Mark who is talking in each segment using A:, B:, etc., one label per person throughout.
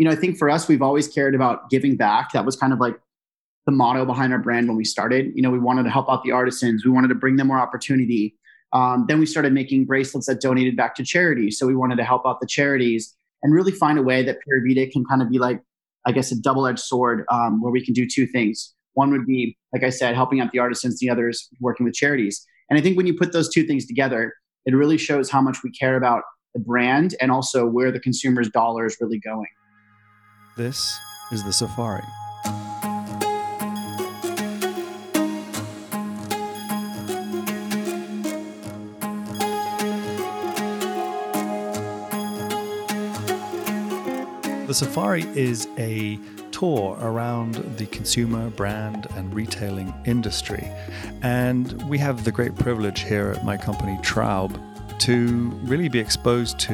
A: you know, I think for us, we've always cared about giving back. That was kind of like the motto behind our brand when we started. You know, we wanted to help out the artisans. We wanted to bring them more opportunity. Um, then we started making bracelets that donated back to charity. So we wanted to help out the charities and really find a way that Pura Vida can kind of be like, I guess, a double edged sword um, where we can do two things. One would be, like I said, helping out the artisans, the others working with charities. And I think when you put those two things together, it really shows how much we care about the brand and also where the consumer's dollar is really going.
B: This is the Safari. The Safari is a tour around the consumer, brand, and retailing industry. And we have the great privilege here at my company, Traub, to really be exposed to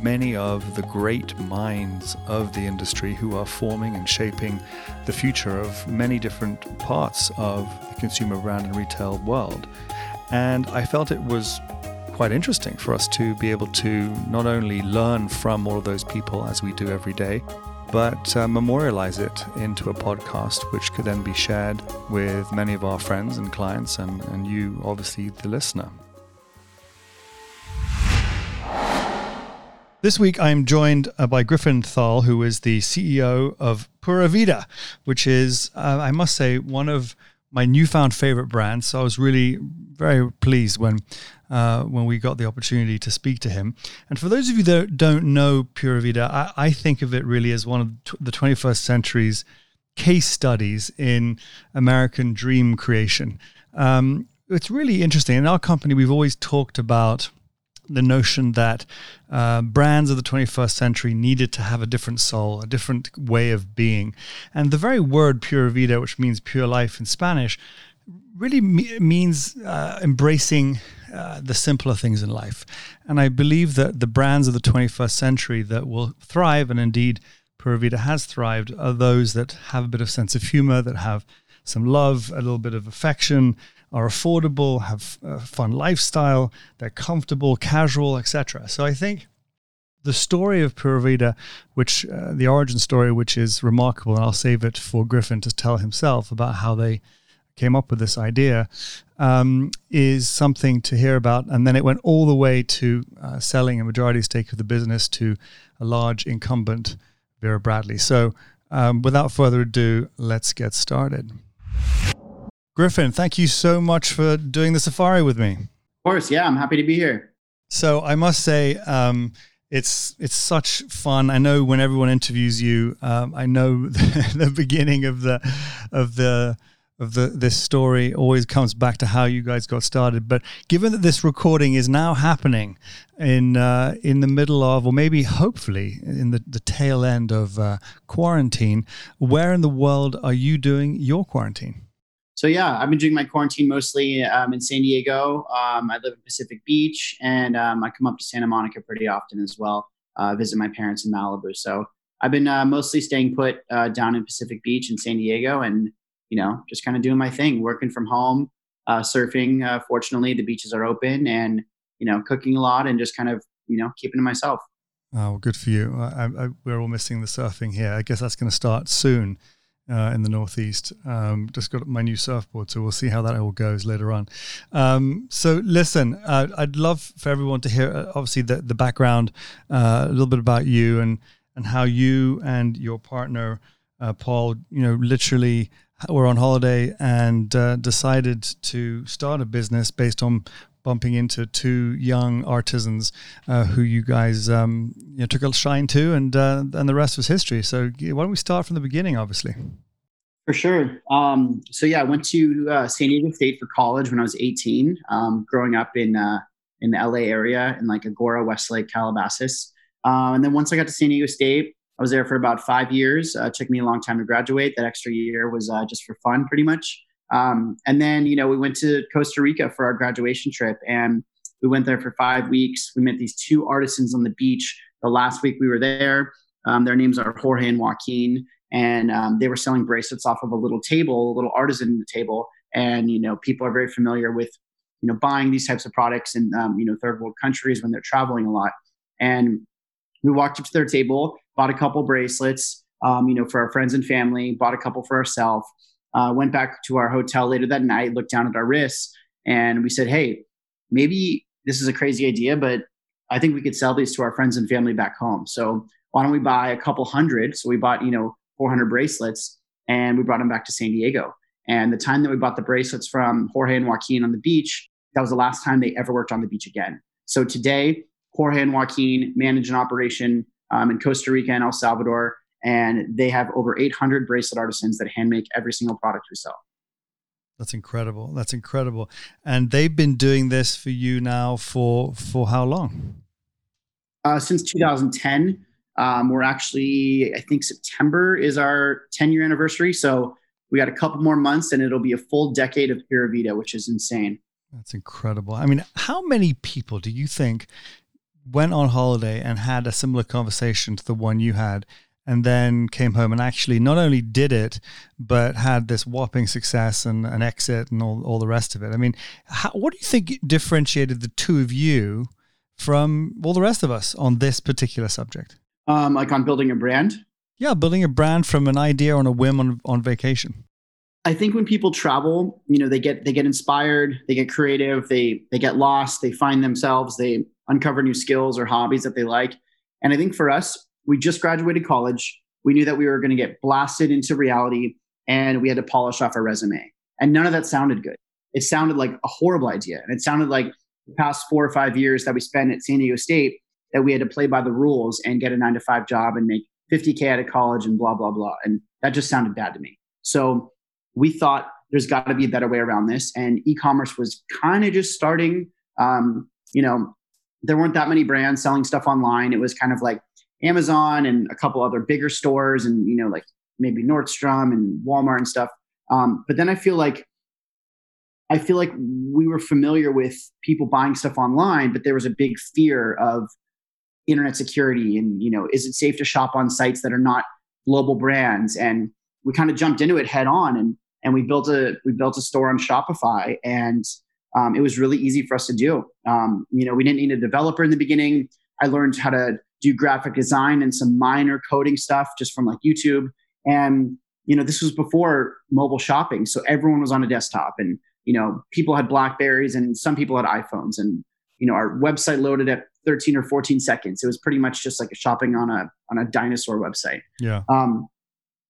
B: many of the great minds of the industry who are forming and shaping the future of many different parts of the consumer brand and retail world. And I felt it was quite interesting for us to be able to not only learn from all of those people as we do every day, but uh, memorialize it into a podcast, which could then be shared with many of our friends and clients, and, and you, obviously, the listener. This week, I'm joined uh, by Griffin Thall, who is the CEO of Pura Vida, which is, uh, I must say, one of my newfound favorite brands. So I was really very pleased when uh, when we got the opportunity to speak to him. And for those of you that don't know Pura Vida, I, I think of it really as one of the 21st century's case studies in American dream creation. Um, it's really interesting. In our company, we've always talked about the notion that uh, brands of the 21st century needed to have a different soul, a different way of being. And the very word pura vida, which means pure life in Spanish, really me- means uh, embracing uh, the simpler things in life. And I believe that the brands of the 21st century that will thrive, and indeed Pura Vida has thrived, are those that have a bit of sense of humor, that have some love, a little bit of affection, are affordable, have a fun lifestyle, they're comfortable, casual, etc. So I think the story of Pura Vida, which uh, the origin story, which is remarkable, and I'll save it for Griffin to tell himself about how they came up with this idea, um, is something to hear about. And then it went all the way to uh, selling a majority stake of the business to a large incumbent, Vera Bradley. So um, without further ado, let's get started. Griffin, thank you so much for doing the safari with me. Of
A: course, yeah, I'm happy to be here.
B: So I must say, um, it's it's such fun. I know when everyone interviews you, um, I know the, the, beginning of the of the of the this story always comes back to how you guys got started. But given that this recording is now happening in uh, in the middle of, or maybe hopefully in the, the tail end of uh, quarantine, where in the world are you doing your quarantine?
A: So yeah, I've been doing my quarantine mostly um, in San Diego. Um, I live in Pacific Beach, and um, I come up to Santa Monica pretty often as well. Uh, visit my parents in Malibu. So I've been uh, mostly staying put uh, down in Pacific Beach in San Diego, and you know, just kind of doing my thing, working from home, uh, surfing. Uh, fortunately, the beaches are open, and you know, cooking a lot, and just kind of you know, keeping to myself.
B: Oh, good for you. I, I, we're all missing the surfing here. I guess that's going to start soon uh, in the northeast. Um, just got my new surfboard, so we'll see how that all goes later on. Um, so, listen, uh, I'd love for everyone to hear, uh, obviously, the, the background, uh, a little bit about you and and how you and your partner, uh, Paul, you know, literally were on holiday and uh, decided to start a business based on bumping into two young artisans uh, who you guys um, you know, took a shine to, and uh, and the rest was history. So why don't we start from the beginning? Obviously.
A: For sure. Um, so yeah, I went to uh, San Diego State for college when I was 18. Um, growing up in uh, in the LA area in like Agoura, Westlake, Calabasas, uh, and then once I got to San Diego State, I was there for about five years. Uh, took me a long time to graduate. That extra year was just for fun, pretty much. Um, and then, you know, we went to Costa Rica for our graduation trip and we went there for five weeks. We met these two artisans on the beach. The last week we were there, um, their names are Jorge and Joaquin. And um, they were selling bracelets off of a little table, a little artisan table. And, you know, people are very familiar with, you know, buying these types of products in, um, you know, third world countries when they're traveling a lot. And we walked up to their table. bought a couple bracelets, um, you know, for our friends and family, bought a couple for ourselves, uh, went back to our hotel later that night, looked down at our wrists, and we said, hey, maybe this is a crazy idea, but I think we could sell these to our friends and family back home. So why don't we buy a couple hundred? So we bought, you know, 400 bracelets and we brought them back to San Diego. And the time that we bought the bracelets from Jorge and Joaquin on the beach, that was the last time they ever worked on the beach again. So today, Jorge and Joaquin manage an operation um, in Costa Rica and El Salvador, and they have over 800 bracelet artisans that hand make every single product we sell.
B: That's incredible. That's incredible. And they've been doing this for you now for for how long?
A: Uh, since 2010. Um, we're actually, I think September is our 10 year anniversary. So we got a couple more months and it'll be a full decade of Pura Vida, which is insane.
B: That's incredible. I mean, how many people do you think went on holiday and had a similar conversation to the one you had and then came home and actually not only did it, but had this whopping success and an exit and all, all the rest of it. I mean, how, what do you think differentiated the two of you from all the rest of us on this particular subject?
A: Um, like on building a brand?
B: Yeah, building a brand from an idea on a whim on, on vacation.
A: I think when people travel, you know, they get they get inspired, they get creative, they they get lost, they find themselves, they uncover new skills or hobbies that they like. And I think for us, we just graduated college. We knew that we were going to get blasted into reality and we had to polish off our resume. And none of that sounded good. It sounded like a horrible idea. And it sounded like the past four or five years that we spent at San Diego State that we had to play by the rules and get a nine to five job and make 50K out of college and blah, blah, blah. And that just sounded bad to me. So we thought there's got to be a better way around this. And e commerce was kind of just starting. Um, you know, there weren't that many brands selling stuff online. It was kind of like Amazon and a couple other bigger stores and, you know, like maybe Nordstrom and Walmart and stuff. Um, but then I feel like I feel like we were familiar with people buying stuff online, but there was a big fear of internet security and you know, is it safe to shop on sites that are not global brands? And we kind of jumped into it head on and and we built a we built a store on Shopify and um, it was really easy for us to do. Um, you know, we didn't need a developer in the beginning. I learned how to do graphic design and some minor coding stuff just from like YouTube. And, you know, this was before mobile shopping. So everyone was on a desktop and, you know, people had Blackberries and some people had iPhones. And, you know, our website loaded at 13 or 14 seconds. It was pretty much just like a shopping on a, on a dinosaur website.
B: Yeah.
A: Um,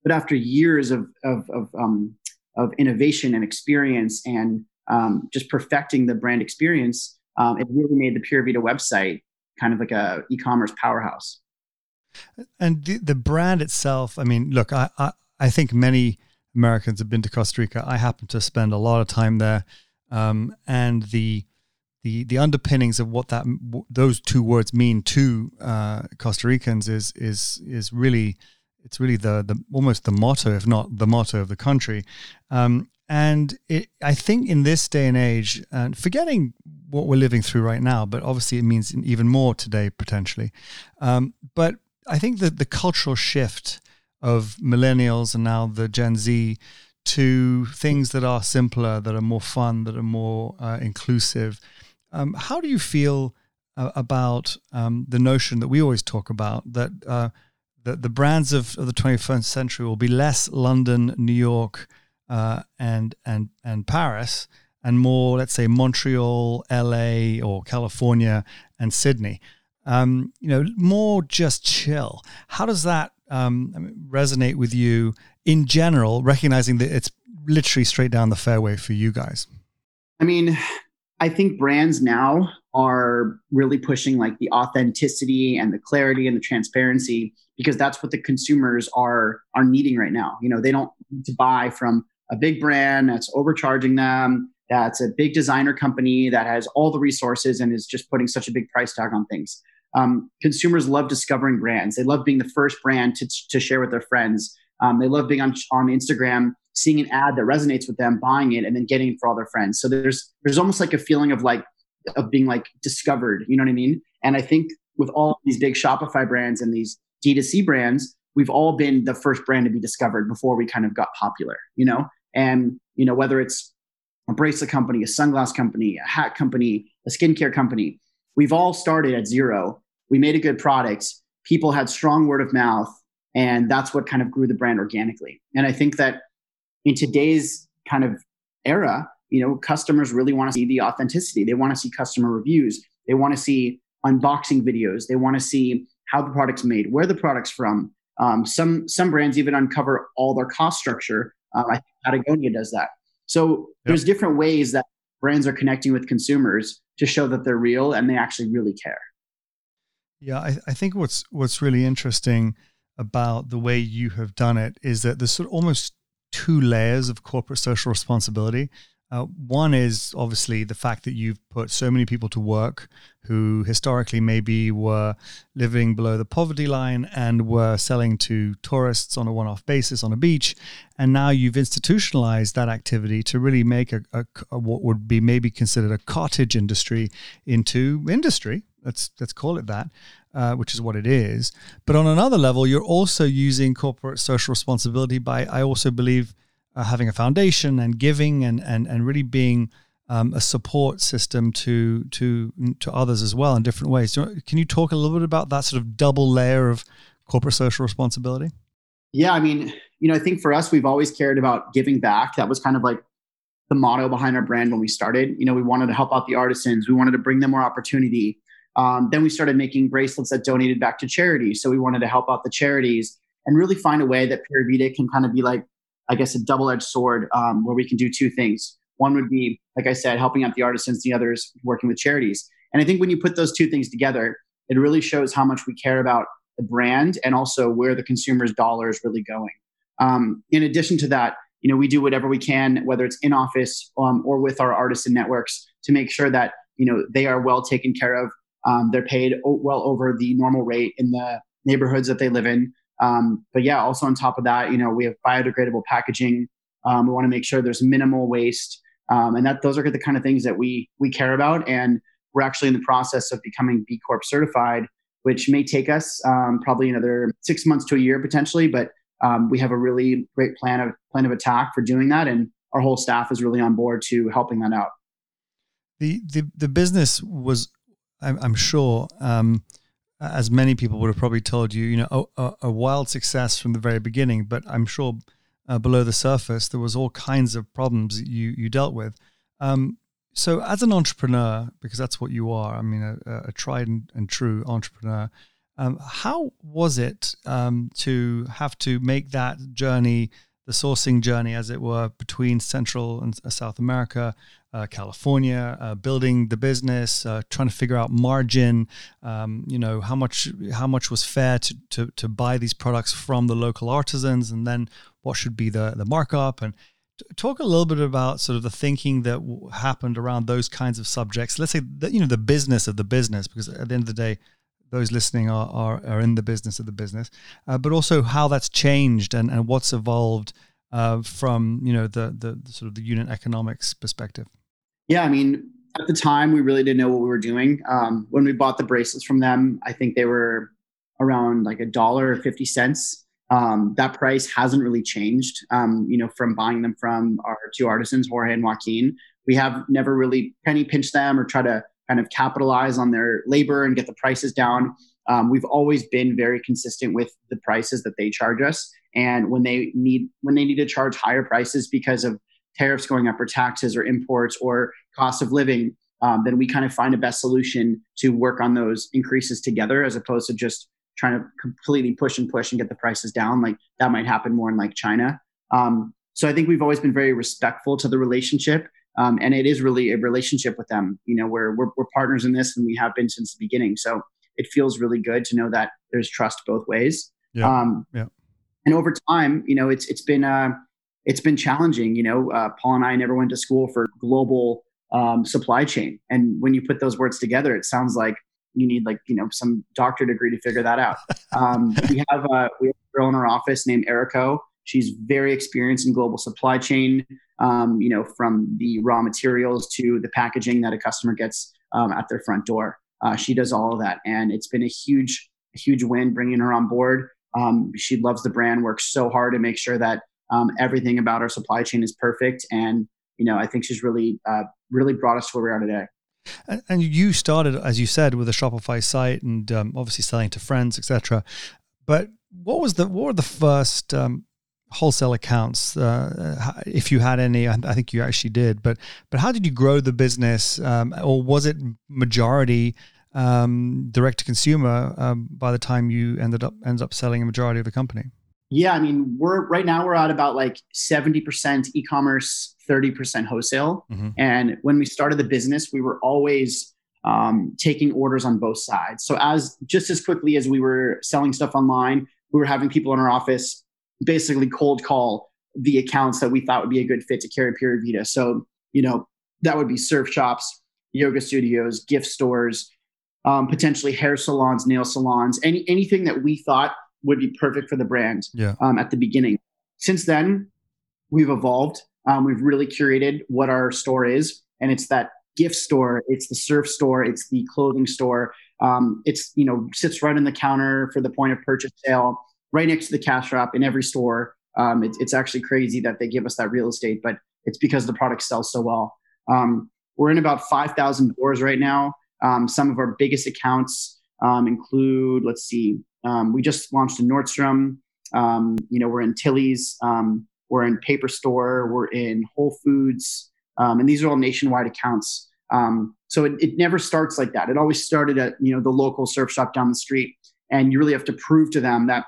A: but after years of, of, of, um, of innovation and experience and um, just perfecting the brand experience, um, it really made the Pura Vida website kind of like a e-commerce powerhouse.
B: And the, the brand itself, I mean, look, I, I, I think many Americans have been to Costa Rica. I happen to spend a lot of time there, um, and the the the underpinnings of what that those two words mean to uh, Costa Ricans is is is really it's really the the almost the motto, if not the motto of the country. Um, and it, I think in this day and age, and forgetting what we're living through right now, but obviously it means even more today potentially. Um, but I think that the cultural shift of millennials and now the Gen Z to things that are simpler, that are more fun, that are more uh, inclusive. Um, how do you feel uh, about um, the notion that we always talk about that uh, the, the brands of, of the 21st century will be less London, New York, uh, and and and Paris, and more, let's say, Montreal, LA, or California and Sydney. Um, you know, more just chill. How does that um, resonate with you in general, recognizing that it's literally straight down the fairway for you guys?
A: I mean, I think brands now are really pushing like the authenticity and the clarity and the transparency because that's what the consumers are are needing right now. You know, they don't need to buy from a big brand that's overcharging them, that's a big designer company that has all the resources and is just putting such a big price tag on things. Um, consumers love discovering brands. They love being the first brand to, to share with their friends. Um, they love being on, on Instagram, seeing an ad that resonates with them, buying it, and then getting it for all their friends. So there's there's almost like a feeling of like of being like discovered. You know what I mean? And I think with all these big Shopify brands and these D2C brands, we've all been the first brand to be discovered before we kind of got popular. You know, and, you know, whether it's a bracelet company, a sunglass company, a hat company, a skincare company, we've all started at zero. We made a good product people had strong word of mouth, and that's what kind of grew the brand organically. And I think that in today's kind of era, you know, customers really want to see the authenticity. They want to see customer reviews. They want to see unboxing videos. They want to see how the product's made, where the product's from. Um, some some brands even uncover all their cost structure. Um, I think Patagonia does that. So yep. there's different ways that brands are connecting with consumers to show that they're real and they actually really care.
B: Yeah, I, I think what's what's really interesting about the way you have done it is that there's sort of almost two layers of corporate social responsibility. Uh, one is obviously the fact that you've put so many people to work who historically maybe were living below the poverty line and were selling to tourists on a one off basis on a beach. And now you've institutionalized that activity to really make a, a, a what would be maybe considered a cottage industry into industry. Let's, let's call it that. Uh, which is what it is. But on another level, you're also using corporate social responsibility by, I also believe, uh, having a foundation and giving and and and really being um, a support system to to to others as well in different ways. Can you talk a little bit about that sort of double layer of corporate social responsibility?
A: Yeah, I mean, you know, I think for us, we've always cared about giving back. That was kind of like the motto behind our brand when we started. You know, we wanted to help out the artisans. We wanted to bring them more opportunity. Um, then we started making bracelets that donated back to charities. So we wanted to help out the charities and really find a way that Pura Vida can kind of be like I guess, a double edged sword um, where we can do two things. One would be, like I said, helping out the artisans, the others working with charities. And I think when you put those two things together, it really shows how much we care about the brand and also where the consumer's dollar is really going. Um, in addition to that, you know, we do whatever we can, whether it's in office um, or with our artisan networks, to make sure that you know they are well taken care of. Um, they're paid well over the normal rate in the neighborhoods that they live in. Um, but yeah, also on top of that, you know, we have biodegradable packaging. Um, we want to make sure there's minimal waste, um, and that those are the kind of things that we we care about. And we're actually in the process of becoming B Corp certified, which may take us um, probably another six months to a year potentially. But um, we have a really great plan of plan of attack for doing that, and our whole staff is really on board to helping that out.
B: The the the business was, I'm, I'm sure. Um, as many people would have probably told you, you know, a, a wild success from the very beginning. But I'm sure uh, below the surface there was all kinds of problems you you dealt with. Um, so, as an entrepreneur, because that's what you are, I mean, a, a tried and, and, true entrepreneur. Um, how was it um, to have to make that journey the sourcing journey, as it were, between Central and uh, South America, uh, California, uh, building the business, uh, trying to figure out margin. Um, you know how much how much was fair to, to to buy these products from the local artisans, and then what should be the the markup and. Talk a little bit about sort of the thinking that w- happened around those kinds of subjects. Let's say that you know the business of the business, because at the end of the day, those listening are, are, are in the business of the business, uh, but also how that's changed and, and what's evolved uh, from you know the, the, the sort of the unit economics perspective.
A: Yeah, I mean, at the time we really didn't know what we were doing. Um, when we bought the bracelets from them, I think they were around like a dollar fifty cents. Um, that price hasn't really changed. Um, you know, from buying them from our two artisans, Jorge and Joaquin, we have never really penny pinched them or try to kind of capitalize on their labor and get the prices down. Um, we've always been very consistent with the prices that they charge us. And when they need when they need to charge higher prices because of tariffs going up or taxes or imports or cost of living, um, then we kind of find a best solution to work on those increases together as opposed to just trying to completely push and push and get the prices down. Like that might happen more in like China. Um, so I think we've always been very respectful to the relationship um, and it is really a relationship with them. You know, we're, we're, we're partners in this, and we have been since the beginning. So it feels really good to know that there's trust both ways.
B: Yeah. Um, yeah.
A: And over time, you know, it's it's been uh, it's been challenging. You know, uh, Paul and I never went to school for global um, supply chain, and when you put those words together, it sounds like you need like you know some doctor degree to figure that out. Um, we have uh, we have a girl in our office named Erico. She's very experienced in global supply chain um, you know, from the raw materials to the packaging that a customer gets um, at their front door. Uh, she does all of that, and it's been a huge, huge win bringing her on board. Um, she loves the brand, works so hard to make sure that um, everything about our supply chain is perfect, and you know, I think she's really, uh, really brought us to where we are today.
B: And, you started, as you said, with a Shopify site and um, obviously selling to friends, etc. But what was the what were the first um, wholesale accounts, uh, if you had any? I think you actually did. But but how did you grow the business, um, or was it majority um, direct to consumer um, by the time you ended up ended up selling a majority of the company?
A: Yeah, I mean, we're right now we're at about like seventy percent e-commerce, thirty percent wholesale. Mm-hmm. And when we started the business, we were always um, taking orders on both sides. So as just as quickly as we were selling stuff online, we were having people in our office basically cold call the accounts that we thought would be a good fit to carry Pura Vida. So, you know, that would be surf shops, yoga studios, gift stores, um, potentially hair salons, nail salons, any anything that we thought would be perfect for the brand
B: yeah.
A: um, at the beginning. Since then, we've evolved. Um, we've really curated what our store is, and it's that gift store, it's the surf store, it's the clothing store. Um, it's you know sits right on the counter for the point of purchase sale right next to the cash wrap in every store. Um, it, it's actually crazy that they give us that real estate, but it's because the product sells so well. Um, we're in about 5,000 doors right now. Um, some of our biggest accounts um, include, let's see, um, we just launched in Nordstrom. Um, you know, we're in Tilly's, we're in Paper Store, we're in Whole Foods, and these are all nationwide accounts. so it, it never starts like that. It always started at you know the local surf shop down the street, and you really have to prove to them that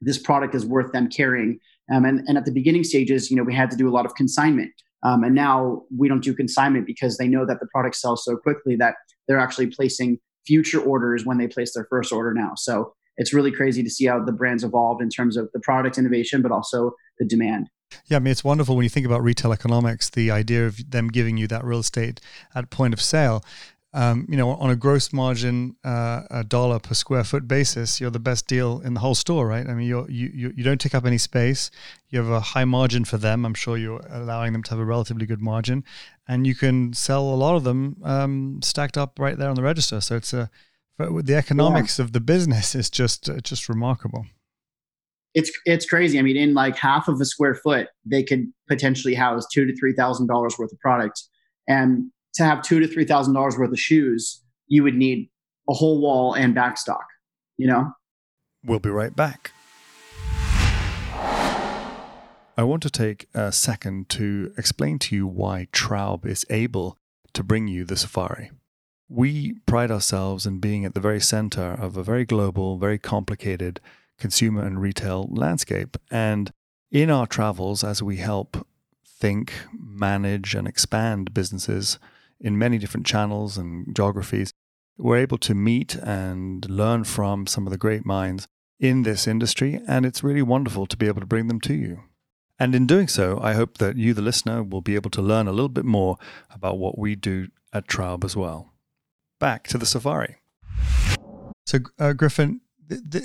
A: this product is worth them carrying. Um, and, and at the beginning stages, you know, we had to do a lot of consignment. Um, and now we don't do consignment because they know that the product sells so quickly that they're actually placing future orders when they place their first order now. So it's really crazy to see how the brand's evolved in terms of the product innovation, but also the demand.
B: Yeah, I mean, it's wonderful when you think about retail economics, the idea of them giving you that real estate at point of sale um, you know, on a gross margin, uh, a dollar per square foot basis, you're the best deal in the whole store, right? I mean, you you you don't take up any space. You have a high margin for them. I'm sure you're allowing them to have a relatively good margin, and you can sell a lot of them um, stacked up right there on the register. So it's a the economics yeah. of the business is just uh, just remarkable.
A: It's it's crazy. I mean, in like half of a square foot, they could potentially house two to three thousand dollars worth of product, and to have two to three thousand dollars worth of shoes, you would need a whole wall and backstock. You know.
B: We'll be right back. I want to take a second to explain to you why Traub is able to bring you the safari. We pride ourselves in being at the very center of a very global, very complicated consumer and retail landscape. And in our travels, as we help think, manage, and expand businesses in many different channels and geographies. We're able to meet and learn from some of the great minds in this industry, and it's really wonderful to be able to bring them to you. And in doing so, I hope that you, the listener, will be able to learn a little bit more about what we do at Traub as well. Back to the safari. So, uh, Griffin,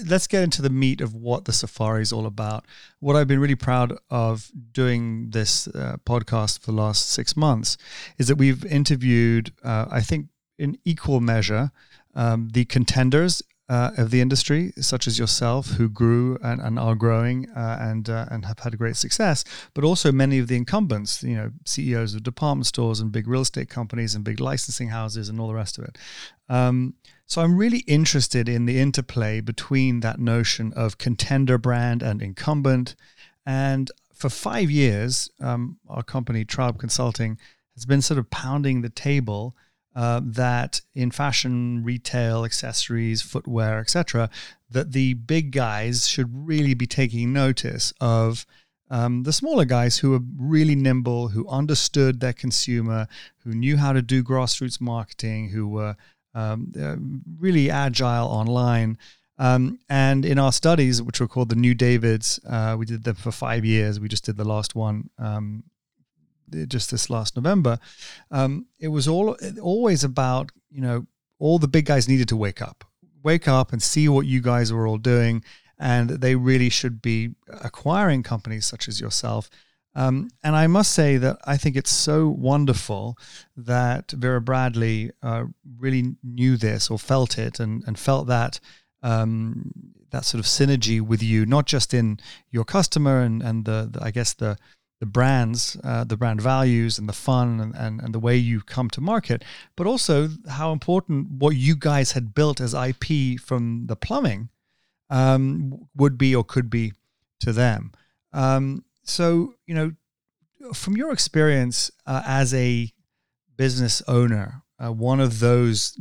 B: let's get into the meat of what the safari is all about. What I've been really proud of doing this uh, podcast for the last six months is that we've interviewed, uh, I think, in equal measure, um, the contenders uh, of the industry, such as yourself, who grew and, and are growing uh, and uh, and have had great success, but also many of the incumbents, you know, CEOs of department stores and big real estate companies and big licensing houses and all the rest of it. Um, so I'm really interested in the interplay between that notion of contender brand and incumbent. And for five years, um, our company Traub Consulting has been sort of pounding the table uh, that in fashion, retail, accessories, footwear, etc., that the big guys should really be taking notice of um, the smaller guys who are really nimble, who understood their consumer, who knew how to do grassroots marketing, who were um, really agile online. Um, and in our studies, which were called the New Davids, uh, we did them for five years. We just did the last one um, just this last November. Um, it was all always about you know all the big guys needed to wake up, wake up and see what you guys were all doing, and they really should be acquiring companies such as yourself um, and I must say that I think it's so wonderful that Vera Bradley uh, really knew this or felt it and, and felt that um, that sort of synergy with you, not just in your customer and, and the, the I guess the, the brands, uh, the brand values, and the fun, and, and and the way you come to market, but also how important what you guys had built as IP from the plumbing um, would be or could be to them. Um, so you know, from your experience uh, as a business owner, uh, one of those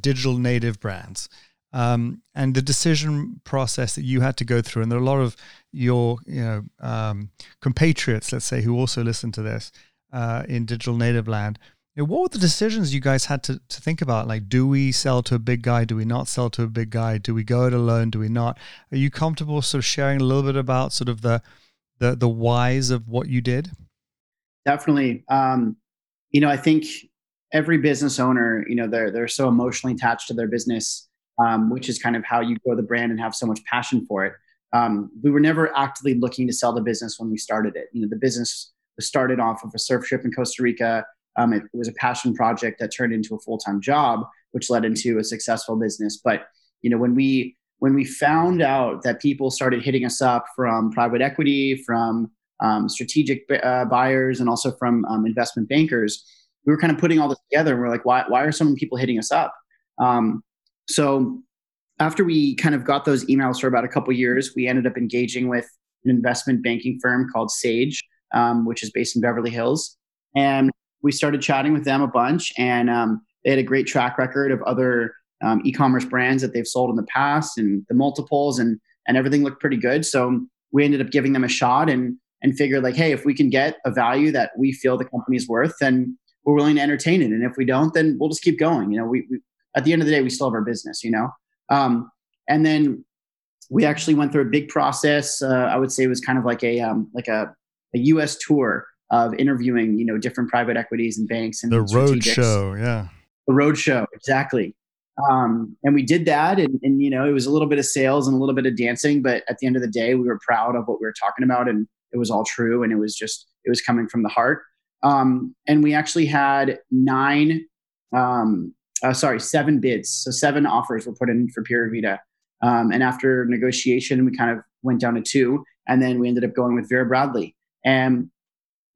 B: digital native brands um, and the decision process that you had to go through. And there are a lot of your you know um, compatriots, let's say, who also listen to this uh, in digital native land. You know, what were the decisions you guys had to, to think about? Like, do we sell to a big guy? Do we not sell to a big guy? Do we go it alone? Do we not? Are you comfortable sort of sharing a little bit about sort of the the the whys of what you did?
A: Definitely. Um, you know, I think every business owner, you know, they're they're so emotionally attached to their business um, which is kind of how you grow the brand and have so much passion for it. Um, we were never actively looking to sell the business when we started it. You know, the business was started off of a surf trip in Costa Rica. Um, it, was a passion project that turned into a full time job, which led into a successful business. But you know, when we when we found out that people started hitting us up from private equity, from um, strategic uh, buyers, and also from um, investment bankers, we were kind of putting all this together, and we're like, why why are so many people hitting us up? Um, so after we kind of got those emails for about a couple years, we ended up engaging with an investment banking firm called Sage, um, which is based in Beverly Hills, and we started chatting with them a bunch. And um, they had a great track record of other um, e-commerce brands that they've sold in the past, and the multiples, and and everything looked pretty good. So we ended up giving them a shot and and figured like, hey, if we can get a value that we feel the company's worth, then we're willing to entertain it. And if we don't, then we'll just keep going. You know, we, we at the end of the day, we still have our business, you know? Um, and then we actually went through a big process. Uh, I would say it was kind of like a, um, like a, a US tour of interviewing, you know, different private equities and banks and
B: the road show. Yeah.
A: The road show. Exactly. Um, and we did that and, and, you know, it was a little bit of sales and a little bit of dancing, but at the end of the day, we were proud of what we were talking about and it was all true. And it was just, it was coming from the heart. Um, and we actually had nine um, uh, sorry, seven bids. So seven offers were put in for Pura Vida. Um, and after negotiation, we kind of went down to two, and then we ended up going with Vera Bradley. And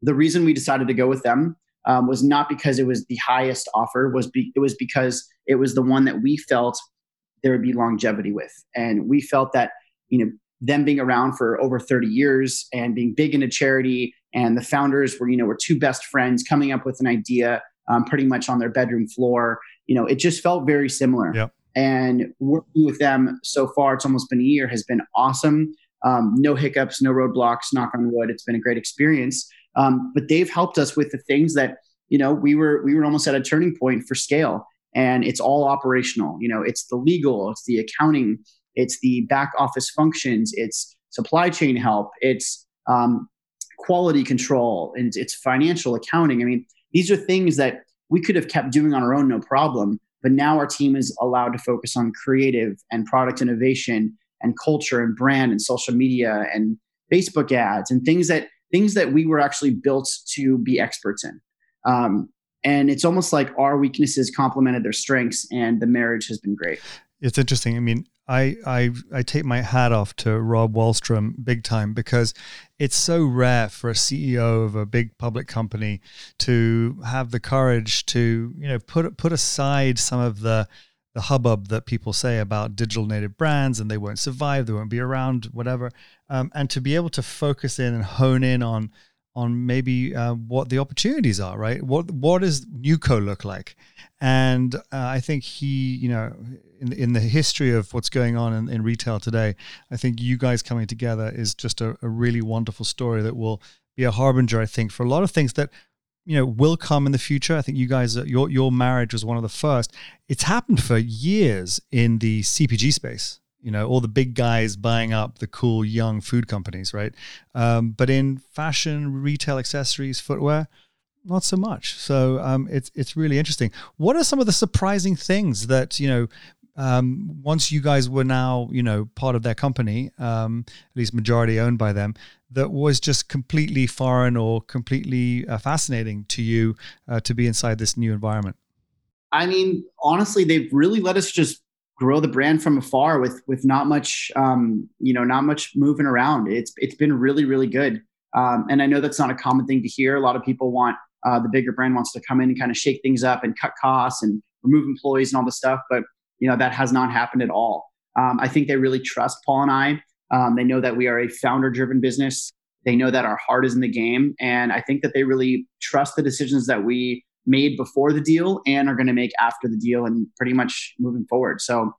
A: the reason we decided to go with them um, was not because it was the highest offer. Was be- it was because it was the one that we felt there would be longevity with, and we felt that you know them being around for over 30 years and being big into charity, and the founders were you know were two best friends coming up with an idea um, pretty much on their bedroom floor you know, it just felt very similar.
B: Yep.
A: And working with them so far, it's almost been a year, has been awesome. Um, no hiccups, no roadblocks, knock on wood. It's been a great experience. Um, but they've helped us with the things that, you know, we were we were almost at a turning point for scale. And it's all operational. You know, it's the legal, it's the accounting, it's the back office functions, it's supply chain help, it's um, quality control, and it's financial accounting. I mean, these are things that we could have kept doing on our own no problem. But now our team is allowed to focus on creative and product innovation and culture and brand and social media and facebook ads and things that things that we were actually built to be experts in. Um, and it's almost like our weaknesses complemented their strengths and the marriage has been great
B: it's interesting i mean I, I I take my hat off to Rob Wallstrom big time because it's so rare for a CEO of a big public company to have the courage to you know put put aside some of the the hubbub that people say about digital native brands and they won't survive, they won't be around, whatever, um, and to be able to focus in and hone in on on maybe uh, what the opportunities are, right? What what does NewCo look like? And uh, I think he, you know, in in the history of what's going on in, in retail today, I think you guys coming together is just a, a really wonderful story that will be a harbinger, I think, for a lot of things that you know will come in the future. I think you guys, your your marriage was one of the first. It's happened for years in the CPG space you know all the big guys buying up the cool young food companies right um, but in fashion retail accessories footwear not so much. So um, it's it's really interesting. What are some of the surprising things that you know um, once you guys were now you know part of their company um, at least majority owned by them that was just completely foreign or completely uh, fascinating to you uh, to be inside this new environment?
A: I mean, honestly, they've really let us just grow the brand from afar with with not much um, you know not much moving around. It's it's been really really good. Um, and I know that's not a common thing to hear. A lot of people want uh, the bigger brand wants to come in and kind of shake things up and cut costs and remove employees and all this stuff. But you know that has not happened at all. Um, I think they really trust Paul and I. Um, they know that we are a founder-driven business. They know that our heart is in the game, and I think that they really trust the decisions that we made before the deal and are going to make after the deal, and pretty much moving forward. So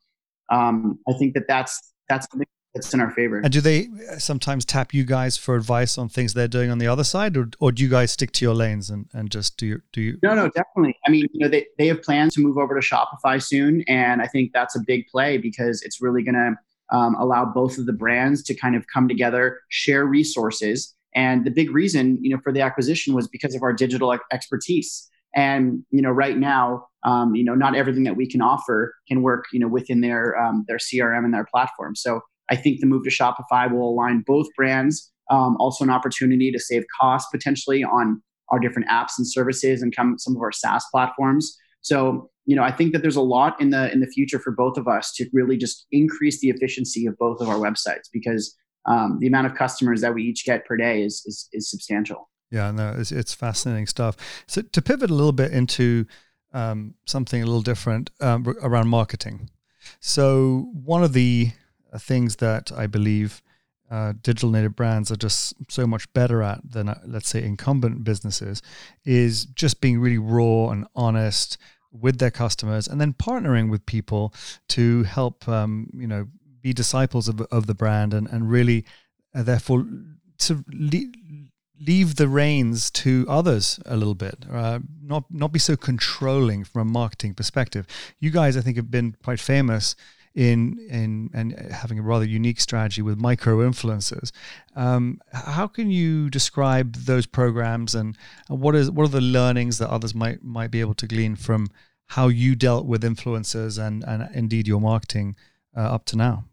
A: um, I think that that's that's it's in our favor.
B: And do they sometimes tap you guys for advice on things they're doing on the other side, or, or do you guys stick to your lanes and, and just do you do you?
A: No, no, definitely. I mean, you know, they they have plans to move over to Shopify soon, and I think that's a big play because it's really going to um, allow both of the brands to kind of come together, share resources. And the big reason, you know, for the acquisition was because of our digital expertise. And you know, right now, um, you know, not everything that we can offer can work, you know, within their um, their CRM and their platform. So I think the move to Shopify will align both brands. Um, also, an opportunity to save costs potentially on our different apps and services and come some of our SaaS platforms. So, you know, I think that there's a lot in the in the future for both of us to really just increase the efficiency of both of our websites because um, the amount of customers that we each get per day is is, is substantial.
B: Yeah, no, it's, it's fascinating stuff. So to pivot a little bit into um, something a little different um, around marketing. So one of the uh, things that I believe uh, digital native brands are just so much better at than, uh, let's say, incumbent businesses is just being really raw and honest with their customers and then partnering with people to help, um, you know, be disciples of, of the brand and, and really, uh, therefore, to le- leave the reins to others a little bit, uh, not not be so controlling from a marketing perspective. You guys, I think, have been quite famous in in and having a rather unique strategy with micro influencers. Um, how can you describe those programs and, and what is what are the learnings that others might might be able to glean from how you dealt with influencers and and indeed your marketing uh, up to now?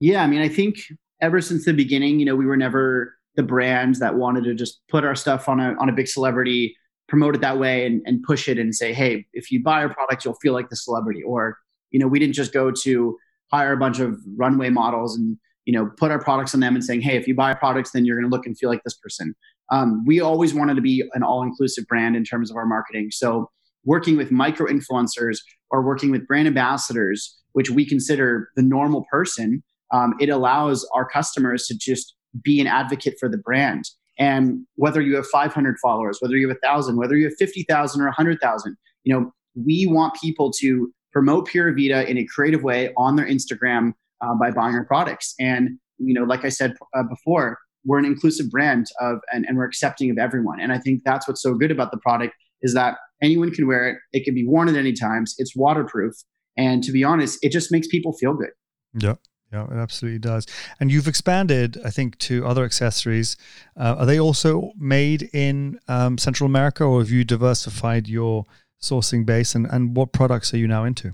A: Yeah, I mean, I think ever since the beginning, you know, we were never the brands that wanted to just put our stuff on a on a big celebrity promote it that way and, and push it and say hey if you buy our product you'll feel like the celebrity or you know we didn't just go to hire a bunch of runway models and you know put our products on them and saying hey if you buy products then you're going to look and feel like this person. Um, we always wanted to be an all-inclusive brand in terms of our marketing. So working with micro influencers or working with brand ambassadors which we consider the normal person um, it allows our customers to just be an advocate for the brand. And whether you have 500 followers whether you have a thousand whether you have 50000 or 100000 you know we want people to promote Pura Vida in a creative way on their Instagram uh, by buying our products. And you know, like I said uh, before, we're an inclusive brand of, and, and we're accepting of everyone. And I think that's what's so good about the product is that anyone can wear it. It can be worn at any times. It's waterproof, and to be honest, it just makes people feel good.
B: Yeah. Yeah, it absolutely does. And you've expanded, I think, to other accessories. Uh, are they also made in um, Central America, or have you diversified your sourcing base, and and what products are you now into?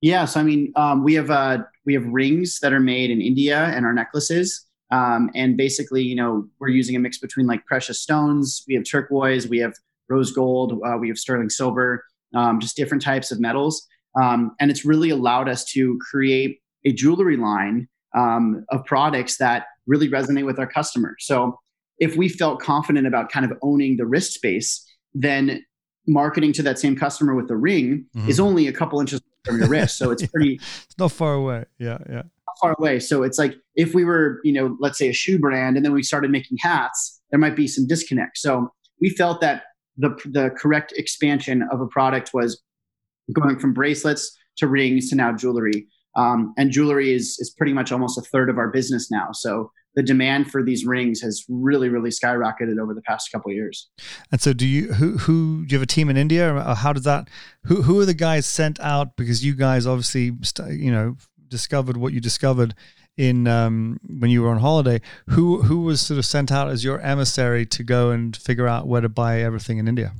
A: Yeah, so I mean, um, we have uh, we have rings that are made in India and our necklaces. Um, and basically, you know, we're using a mix between like precious stones. We have turquoise, we have rose gold, uh, we have sterling silver, um, just different types of metals. Um, and it's really allowed us to create a jewelry line um, of products that really resonate with our customers. So if we felt confident about kind of owning the wrist space, then marketing to that same customer with the ring mm-hmm. is only a couple inches from your wrist. So it's pretty
B: it's not far away. Yeah, yeah.
A: far away. So it's like if we were, you know, let's say a shoe brand and then we started making hats, there might be some disconnect. So we felt that the the correct expansion of a product was going from bracelets to rings to now jewelry. Um, and jewelry is is pretty much almost a third of our business now. So the demand for these rings has really really skyrocketed over the past couple years.
B: And so do you who who do you have a team in india? Or how does that who who are the guys sent out? Because you guys obviously you know discovered what you discovered in um, when you were on holiday. Who who was sort of sent out as your emissary to go and figure out where to buy everything in india?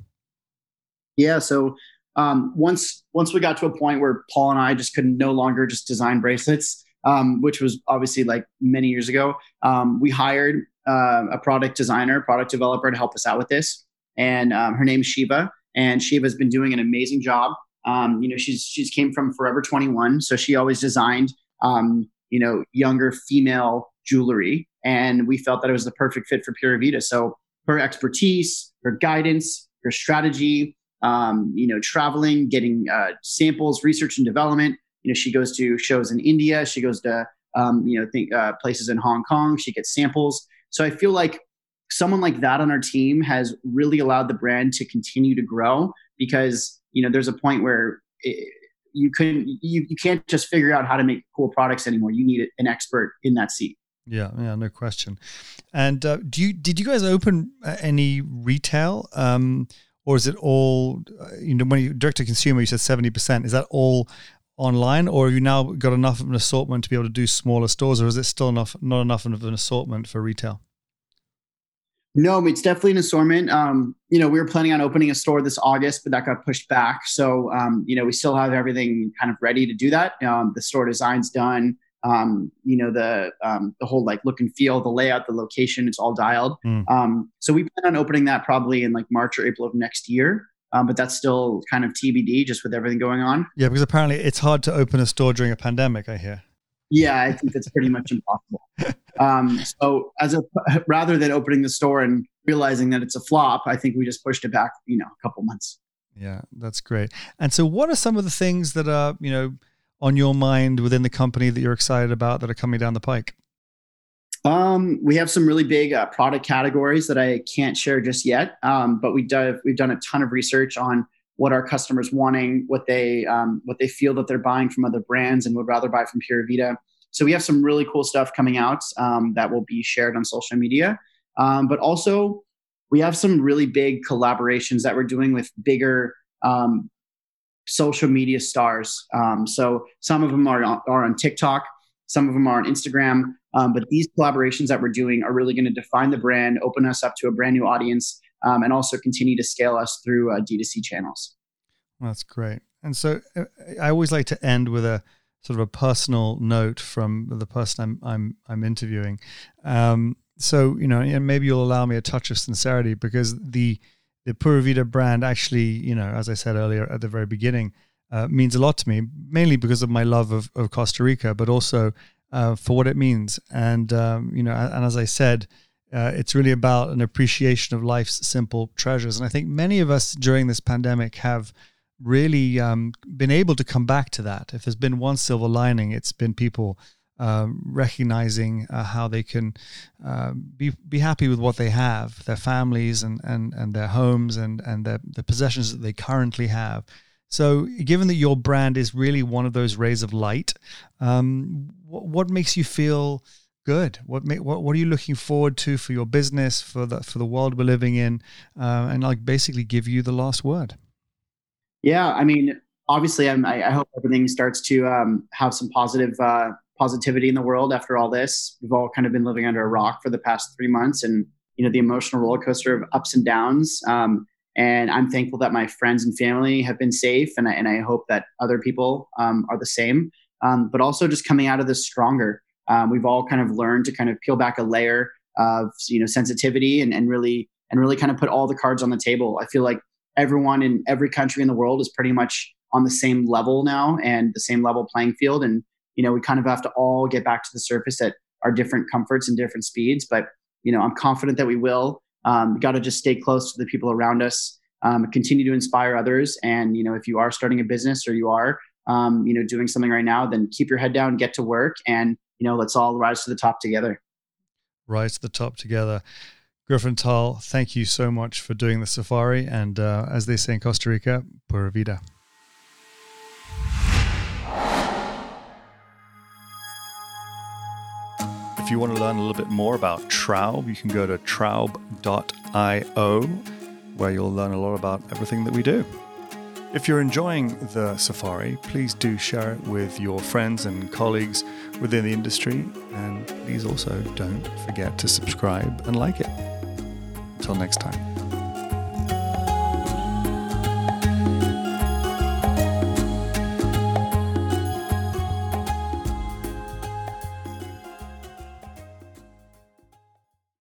A: Yeah so um, once once we got to a point where paul and i just couldn't no longer just design bracelets um, which was obviously like many years ago. Um, we hired uh, a product designer, product developer to help us out with this, and um, her name is Shiva, and Shiva's been doing an amazing job. Um, you know, she's she's came from Forever 21, so she always designed um, you know younger female jewelry. and we felt that it was the perfect fit for Pura Vida. So her expertise, her guidance, her strategy, um, you know, traveling, getting uh, samples, research and development. You know, she goes to shows in India. She goes to um, you know think uh, places in Hong Kong. She gets samples. So I feel like someone like that on our team has really allowed the brand to continue to grow because you know there's a point where it, you couldn't you, you can't just figure out how to make cool products anymore you need an expert in that seat
B: yeah yeah no question and uh, do you did you guys open uh, any retail um, or is it all uh, you know when you direct to consumer you said 70% is that all online or have you now got enough of an assortment to be able to do smaller stores or is it still enough not enough of an assortment for retail
A: no, it's definitely an assortment. Um, you know, we were planning on opening a store this August, but that got pushed back. So, um, you know, we still have everything kind of ready to do that. Um, the store design's done. Um, you know, the um, the whole like look and feel, the layout, the location, it's all dialed. Mm. so we plan on opening that probably in like March or April of next year. Um, but that's still kind of TBD, just with everything going on.
B: Yeah, because apparently it's hard to open a store during a pandemic. I hear.
A: Yeah, I think that's pretty much impossible. Um, so, as a rather than opening the store and realizing that it's a flop, I think we just pushed it back, you know, a couple months.
B: Yeah, that's great. And so, what are some of the things that are, you know, on your mind within the company that you're excited about that are coming down the pike?
A: Um, we have some really big uh, product categories that I can't share just yet, um, but we do, we've done a ton of research on what our customers wanting, what they um, what they feel that they're buying from other brands and would rather buy from Pura Vida. So we have some really cool stuff coming out um, that will be shared on social media. Um, but also, we have some really big collaborations that we're doing with bigger um, social media stars. Um, so some of them are on, are on TikTok, some of them are on Instagram. Um, but these collaborations that we're doing are really going to define the brand, open us up to a brand new audience, um, and also continue to scale us through uh, D2C channels.
B: That's great. And so uh, I always like to end with a sort of a personal note from the person I'm I'm I'm interviewing. Um, so you know, and maybe you'll allow me a touch of sincerity because the the Pura Vida brand actually, you know, as I said earlier at the very beginning, uh, means a lot to me, mainly because of my love of, of Costa Rica, but also uh, for what it means. And um, you know, and as I said, uh, it's really about an appreciation of life's simple treasures. And I think many of us during this pandemic have really um, been able to come back to that. If there's been one silver lining, it's been people uh, recognizing how they can uh, be be happy with what they have, their families and and and their homes and and their the possessions that they currently have. So, given that your brand is really one of those rays of light, um, what, what makes you feel good? What, what what are you looking forward to for your business, for the for the world we're living in, uh, and like basically give you the last word?
A: Yeah, I mean, obviously, I'm, I, I hope everything starts to um, have some positive uh, positivity in the world after all this. We've all kind of been living under a rock for the past three months, and you know the emotional roller coaster of ups and downs. Um, and I'm thankful that my friends and family have been safe, and I, and I hope that other people um, are the same. Um, but also just coming out of this stronger. Um, we've all kind of learned to kind of peel back a layer of you know sensitivity and, and really and really kind of put all the cards on the table. I feel like everyone in every country in the world is pretty much on the same level now and the same level playing field. And, you know, we kind of have to all get back to the surface at our different comforts and different speeds. But, you know, I'm confident that we will. Um, got to just stay close to the people around us, um, continue to inspire others. And, you know, if you are starting a business or you are, um, you know, doing something right now, then keep your head down, get to work, and, you know, let's all rise to the top together.
B: Rise to the top together. Griffin Thall, thank you so much for doing the safari. And uh, as they say in Costa Rica, pura vida. If you want to learn a little bit more about Traub, you can go to traub.io, where you'll learn a lot about everything that we do. If you're enjoying the safari, please do share it with your friends and colleagues within the industry. And please also don't forget to subscribe and like it. Until next time.